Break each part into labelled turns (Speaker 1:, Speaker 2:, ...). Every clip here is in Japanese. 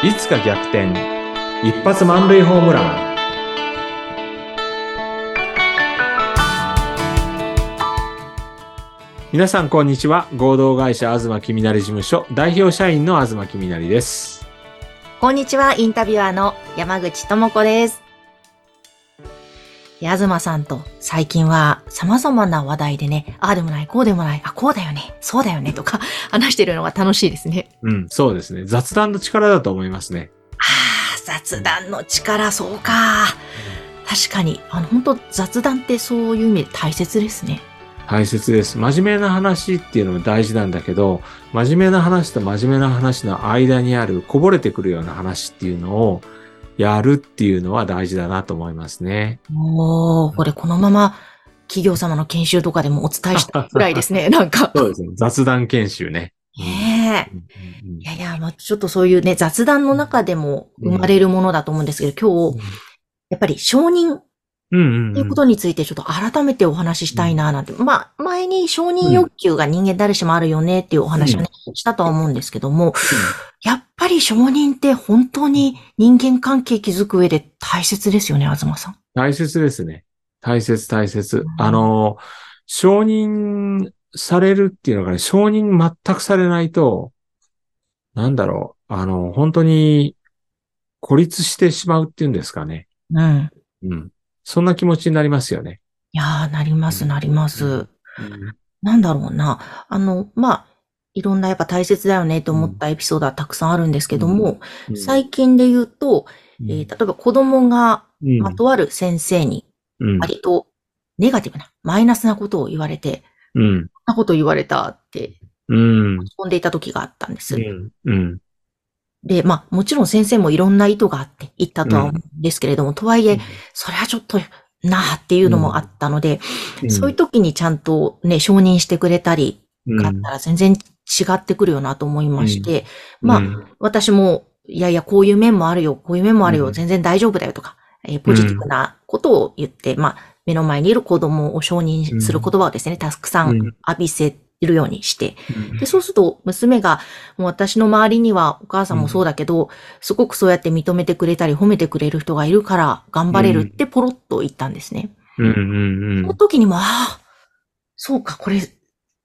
Speaker 1: いつか逆転。一発満塁ホームラン。皆さんこんにちは。合同会社東きみなり事務所代表社員の東きみなりです。
Speaker 2: こんにちは、インタビュアーの山口智子です。やずまさんと最近は様々な話題でね、ああでもない、こうでもない、あ、こうだよね、そうだよねとか話してるのが楽しいですね。
Speaker 1: うんそうですね雑談の力だと思いますね
Speaker 2: ああ、雑談の力、そうか。確かに、あの、本当雑談ってそういう意味で大切ですね。
Speaker 1: 大切です真面目な話っていうのも大事なんだけど真面目な話と真面目な話の間にあるこぼれてくるような話っていうのをやるっていうのは大事だなと思いますね。
Speaker 2: おー、これこのまま企業様の研修とかでもお伝えしたいぐらいですね、なんか。
Speaker 1: そうですね。雑談研修ね。
Speaker 2: ねえ。いやいや、まあ、ちょっとそういうね、雑談の中でも生まれるものだと思うんですけど、今日、やっぱり承認っ
Speaker 1: うんうん
Speaker 2: ていうことについてちょっと改めてお話ししたいななんて、まあ、前に承認欲求が人間誰しもあるよねっていうお話をね、したとは思うんですけども、やっぱり承認って本当に人間関係築く上で大切ですよね、東さん。
Speaker 1: 大切ですね。大切大切
Speaker 2: ん。
Speaker 1: あの、承認されるっていうのがね、承認全くされないと、なんだろう、あの、本当に孤立してしまうっていうんですかね。
Speaker 2: うん。
Speaker 1: うん。そんな気持ちになりますよね。
Speaker 2: いやー、なります、なります。
Speaker 1: うん
Speaker 2: なんだろうな。あの、まあ、いろんなやっぱ大切だよねと思ったエピソードはたくさんあるんですけども、
Speaker 1: うん
Speaker 2: 最近で言うと、
Speaker 1: うん
Speaker 2: えー例えば子供が、
Speaker 1: うん
Speaker 2: まあ、とある先生に
Speaker 1: うん
Speaker 2: 割とネガティブな、マイナスなことを言われて、
Speaker 1: うん。
Speaker 2: こんなこと言われたって
Speaker 1: うん。
Speaker 2: 飛んでいた時があったんです。
Speaker 1: うん。うん。
Speaker 2: で、まあ、もちろん先生もいろんな意図があって言ったとは思うんですけれども、とはいえ、それはちょっとなあっていうのもあったので、そういう時にちゃんとね、承認してくれたり、
Speaker 1: うん。
Speaker 2: があったら全然違ってくるよなと思いまして、まあ、
Speaker 1: うん。
Speaker 2: 私も、いやいや、こういう面もあるよ、こういう面もあるよ、
Speaker 1: うん。
Speaker 2: 全然大丈夫だよとか、えーポジティブなことを言って、まあ、目の前にいる子供を承認する言葉をですね、たくさん
Speaker 1: うん。
Speaker 2: 浴びせるようにして、で、そうすると、娘が、もう私の周りにはお母さんもそうだけど、すごくそうやって認めてくれたり褒めてくれる人がいるから頑張れるってポロッと言ったんですね。
Speaker 1: うんうん
Speaker 2: その時にも、ああ、そうか、これ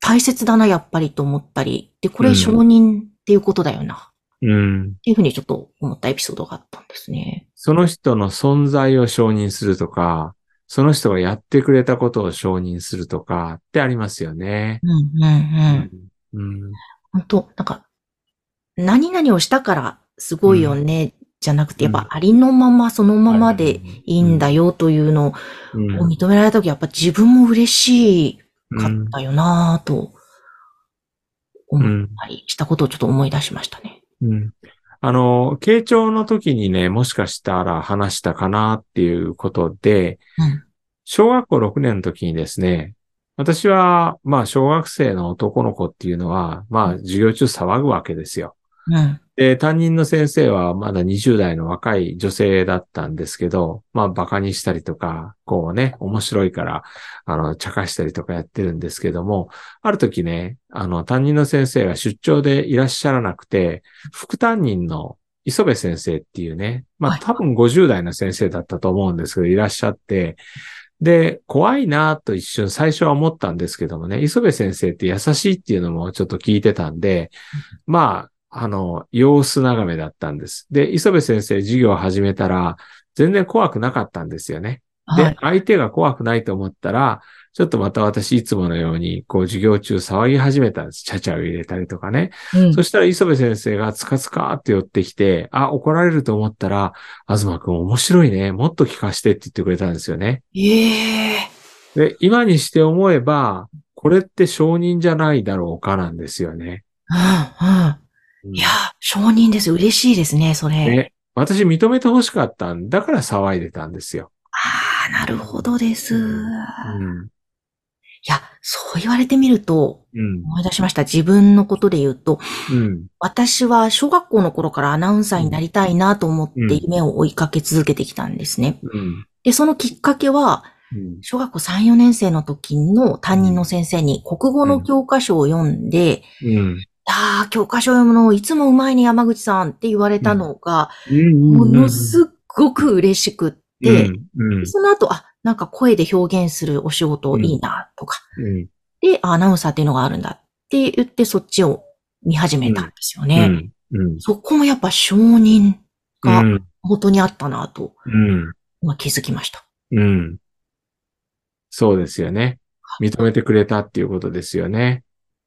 Speaker 2: 大切だな、やっぱりと思ったり、で、これ承認っていうことだよな、
Speaker 1: うん。うん。
Speaker 2: っていうふうにちょっと思ったエピソードがあったんですね。
Speaker 1: その人の存在を承認するとか、その人がやってくれたことを承認するとかってありますよね。
Speaker 2: うん、うん、うん。
Speaker 1: うん。
Speaker 2: 本当なんか、何々をしたからすごいよね、じゃなくて、やっぱありのままそのままでいいんだよというの
Speaker 1: うん。
Speaker 2: を認められたとき、やっぱ自分も嬉しか
Speaker 1: うん
Speaker 2: ったよなぁと思っ
Speaker 1: うん。
Speaker 2: たりしたことをちょっと思い出しましたね。
Speaker 1: うん。あの、傾聴の時にね、もしかしたら話したかなっていうことで、
Speaker 2: うん。
Speaker 1: 小学校6年の時にですね、私は、まあ、小学生の男の子っていうのは、まあ、授業中騒ぐわけですよ。
Speaker 2: うん。
Speaker 1: で、担任の先生はまだ20代の若い女性だったんですけど、まあ、馬鹿にしたりとか、こうね、面白いから、あの、茶化したりとかやってるんですけども、ある時ね、あの、担任の先生が出張でいらっしゃらなくて、副担任の磯部先生っていうね、まあ、
Speaker 2: はい。
Speaker 1: 多分50代の先生だったと思うんですけど、いらっしゃって、で、怖いなと一瞬最初は思ったんですけどもね、磯部先生って優しいっていうのもちょっと聞いてたんで、まあ、あの、様子眺めだったんです。で、磯部先生授業を始めたら、全然怖くなかったんですよね。で、
Speaker 2: はい。
Speaker 1: 相手が怖くないと思ったら、ちょっとまた私いつものように、こう授業中騒ぎ始めたんです。ちゃちゃを入れたりとかね。
Speaker 2: うん
Speaker 1: そしたら磯部先生がつかつかって寄ってきて、あ、怒られると思ったら、東くん面白いね。もっと聞かしてって言ってくれたんですよね。
Speaker 2: ええ
Speaker 1: で、今にして思えば、これって承認じゃないだろうかなんですよね。
Speaker 2: うん、うん。
Speaker 1: うん
Speaker 2: いや、承認です。嬉しいですね、それ。
Speaker 1: ね。私認めて欲しかったんだから騒いでたんですよ。
Speaker 2: ああ、なるほどです。い
Speaker 1: うん。
Speaker 2: や、そう言われてみると、
Speaker 1: うん。
Speaker 2: 思い出しました。自分のことで言うと、
Speaker 1: うん。
Speaker 2: 私は小学校の頃からアナウンサーになりたいなと思っ
Speaker 1: うん
Speaker 2: て夢を追いかけ続けてきたんですね。
Speaker 1: うん。
Speaker 2: で、そのきっかけは、
Speaker 1: うん。
Speaker 2: 小学校3、4年生の時の担任の先生に国語の教科書を読んで、
Speaker 1: うん。
Speaker 2: ああ、教科書読むのいつもうまいね、山口さんって言われたのが、も
Speaker 1: も
Speaker 2: のすっごく嬉しくって、その後、あ、なんか声で表現するお仕事いいな、とか、
Speaker 1: うん、
Speaker 2: で、あアナウンサーっていうのがあるんだって言って、そっちを見始めたんですよ
Speaker 1: う
Speaker 2: ね。そこもやっぱ承認が
Speaker 1: うん、
Speaker 2: 元にあったなと、気づきました。
Speaker 1: うん。そうですよね。認めてくれたっていうことですよね。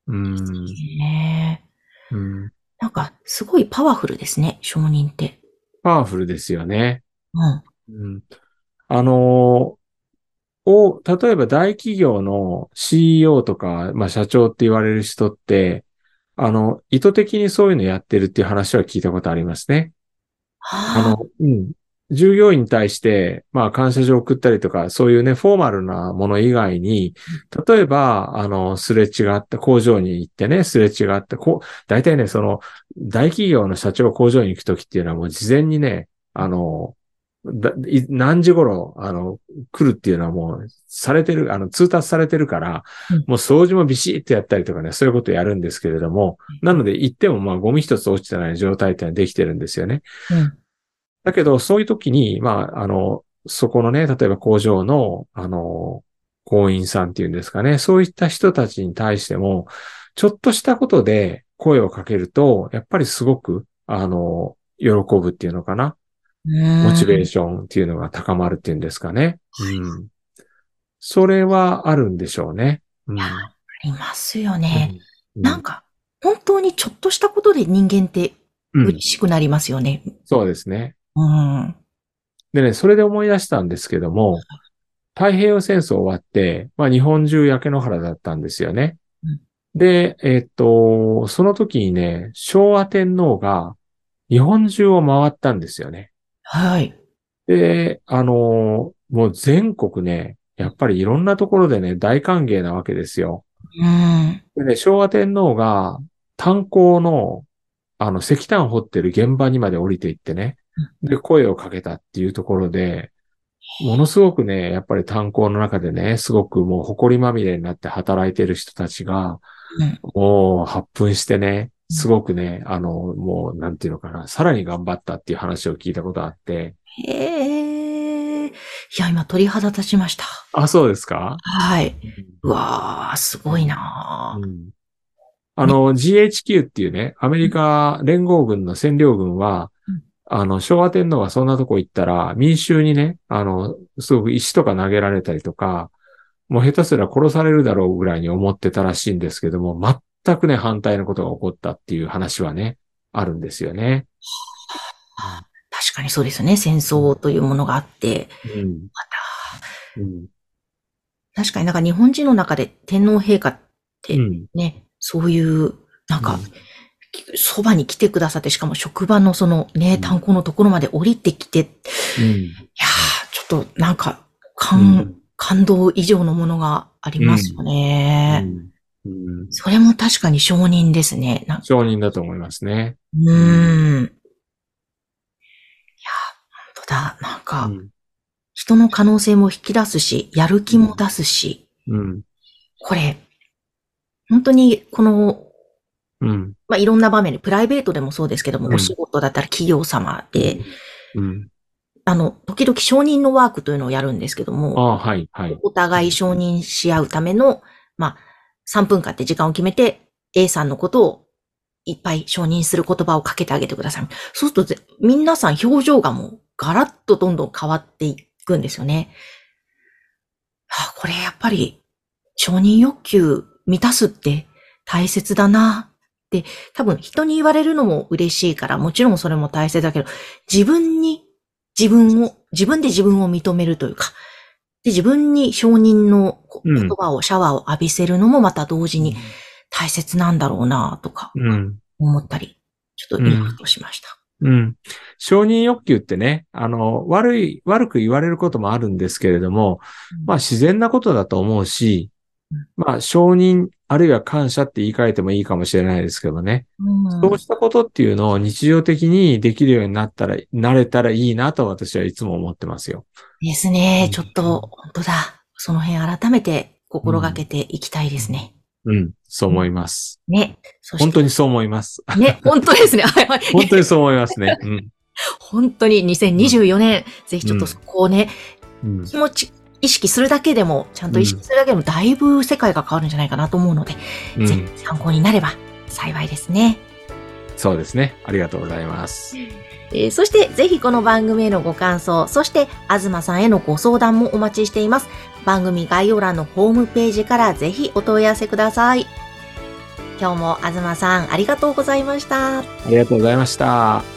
Speaker 1: うん、
Speaker 2: ねえ
Speaker 1: うん。
Speaker 2: なんか、すごいパワフルですね、承認って。
Speaker 1: パワフルですよね。
Speaker 2: うん。
Speaker 1: うん。あのお、例えば大企業の CEO とか、まあ社長って言われる人って、あの、意図的にそういうのやってるっていう話は聞いたことありますね。あ
Speaker 2: あ
Speaker 1: の、うん。従業員に対して、まあ感謝状を送ったりとか、そういうね、フォーマルなもの以外に、例えば、あの、すれ違った、工場に行ってね、すれ違って、こう、大体ね、その、大企業の社長が工場に行くときっていうのはもう事前にね、あの、何時頃、あの、来るっていうのはもう、されてる、あの、通達されてるから
Speaker 2: うん、
Speaker 1: もう掃除もビシッとやったりとかね、そういうことやるんですけれども、なので行ってもまあゴミ一つ落ちてない状態っていうのはできてるんですよね。
Speaker 2: うん。
Speaker 1: だけど、そういう時に、まあ、あの、そこのね、例えば工場の、あの、工員さんっていうんですかね、そういった人たちに対しても、ちょっとしたことで声をかけると、やっぱりすごく、あの、喜ぶっていうのかな。モチベー
Speaker 2: シ
Speaker 1: ションっていうのが高まるっていうんですかね。うん。それはあるんでしょうね。うん。
Speaker 2: ョン。ありますよね。
Speaker 1: うん
Speaker 2: なんか、本当にちょっとしたことで人間って
Speaker 1: うん
Speaker 2: 嬉しくなりますよね。
Speaker 1: そうですね。
Speaker 2: うん。
Speaker 1: でね、それで思い出したんですけども、太平洋戦争終わって、まあ日本中焼け野原だったんですよね。
Speaker 2: うん
Speaker 1: で、えっと、その時にね、昭和天皇が日本中を回ったんですよね。
Speaker 2: はい。
Speaker 1: で、あの、もう全国ね、やっぱりいろんなところでね、大歓迎なわけですよ。
Speaker 2: うん。
Speaker 1: でね、昭和天皇が炭鉱の、あの、石炭掘ってる現場にまで降りていってね、で、声をかけたっていうところで、ものすごくね、やっぱり炭鉱の中でね、すごくもう埃まみれになって働いてる人たちが、
Speaker 2: うん。
Speaker 1: もう発奮してね、すごくね、あの、もう、なんていうのかな、さらに頑張ったっていう話を聞いたことがあって、
Speaker 2: へえ。いや、今鳥肌立ちました。
Speaker 1: あ、そうですか？
Speaker 2: はい。うわー、すごいなー。
Speaker 1: うん。あの、GHQ っていうね、アメリカ連合軍の占領軍は
Speaker 2: うん、
Speaker 1: あの、昭和天皇がそんなとこ行ったら、民衆にね、あの、すごく石とか投げられたりとか、もう下手すら殺されるだろうぐらいに思ってたらしいんですけども、全くね、反対のことが起こったっていう話はね、あるんですよね。
Speaker 2: 確かにそうですよね。戦争というものがあって。
Speaker 1: うん。
Speaker 2: また、
Speaker 1: うん。
Speaker 2: 確かになんか日本人の中で天皇陛下って
Speaker 1: うん。
Speaker 2: ね、そういう、なんか
Speaker 1: うん、
Speaker 2: そばに来てくださって、しかも職場のそのね
Speaker 1: う、ん
Speaker 2: 炭鉱のところまで降りてきて、いや
Speaker 1: うん。
Speaker 2: ー、ちょっとなんか、
Speaker 1: う
Speaker 2: 感、
Speaker 1: ん。
Speaker 2: 感動以上のものがありますよね。
Speaker 1: うん。
Speaker 2: それも確かに承認ですね。
Speaker 1: 承認だと思いますね。
Speaker 2: うーん。いや、本当だ。なん
Speaker 1: う
Speaker 2: か、
Speaker 1: ん。
Speaker 2: 人の可能性も引き出すし、やる気も出すし、
Speaker 1: うん。
Speaker 2: これ、本当にこの、
Speaker 1: うん。
Speaker 2: まあ、いろんな場面で、プライベートでもそうですけども、
Speaker 1: うん
Speaker 2: お仕事だったら企業様で、
Speaker 1: うん。
Speaker 2: あの、時々承認のワークというのをやるんですけど
Speaker 1: あ
Speaker 2: も、
Speaker 1: あ、はい、はい。
Speaker 2: お互い承認し合うための、まあ、3分間って時間を決めて、A さんのことをいっぱい承認する言葉をかけてあげてください。そうするとぜ、皆さん表情がもうガラッとどんどん変わっていくんですよね。あ、これやっぱり承認欲求満たすって大切だなって、多分人に言われるのも嬉しいから、もちろんそれも大切だけど、自分に自分を、自分で自分を認めるというか、で、自分に承認の言葉を、シャワーを浴びせるのもまた同時に大切なんだろうなとか
Speaker 1: うん。
Speaker 2: 思ったり、ちょっとリラッとしました。
Speaker 1: うん。承認欲求ってね、あの、悪い、悪く言われることもあるんですけれども、まあ自然なことだと思うし
Speaker 2: うん、
Speaker 1: まあ承認、あるいは感謝って言い換えてもいいかもしれないですけどね。
Speaker 2: うん
Speaker 1: そうしたことっていうのを日常的にできるようになったら、なれたらいいなと私はいつも思ってますよ。
Speaker 2: です
Speaker 1: うん。
Speaker 2: ねちょっと、本当だ。その辺改めて心がけていきたいですね。
Speaker 1: うん。そう思います。
Speaker 2: ね。
Speaker 1: 本当にそう思います。
Speaker 2: ね、本当ですね。はいはい。
Speaker 1: 本当にそう思いますね。うん。
Speaker 2: 本当に2024年、ぜひちょっとそこをね、
Speaker 1: うん。
Speaker 2: 気持ち、意識するだけでも、ちゃんと意識するだけでも、だいぶ世界が変わるんじゃないかなと思うので、
Speaker 1: うん
Speaker 2: ぜひ参考になれば幸いですね。
Speaker 1: そうですね。ありがとうございます。
Speaker 2: えーそして、ぜひこの番組へのご感想、そして、東さんへのご相談もお待ちしています。番組概要欄のホームページからぜひお問い合わせください。今日も東さん、ありがとうございました。
Speaker 1: ありがとうございました。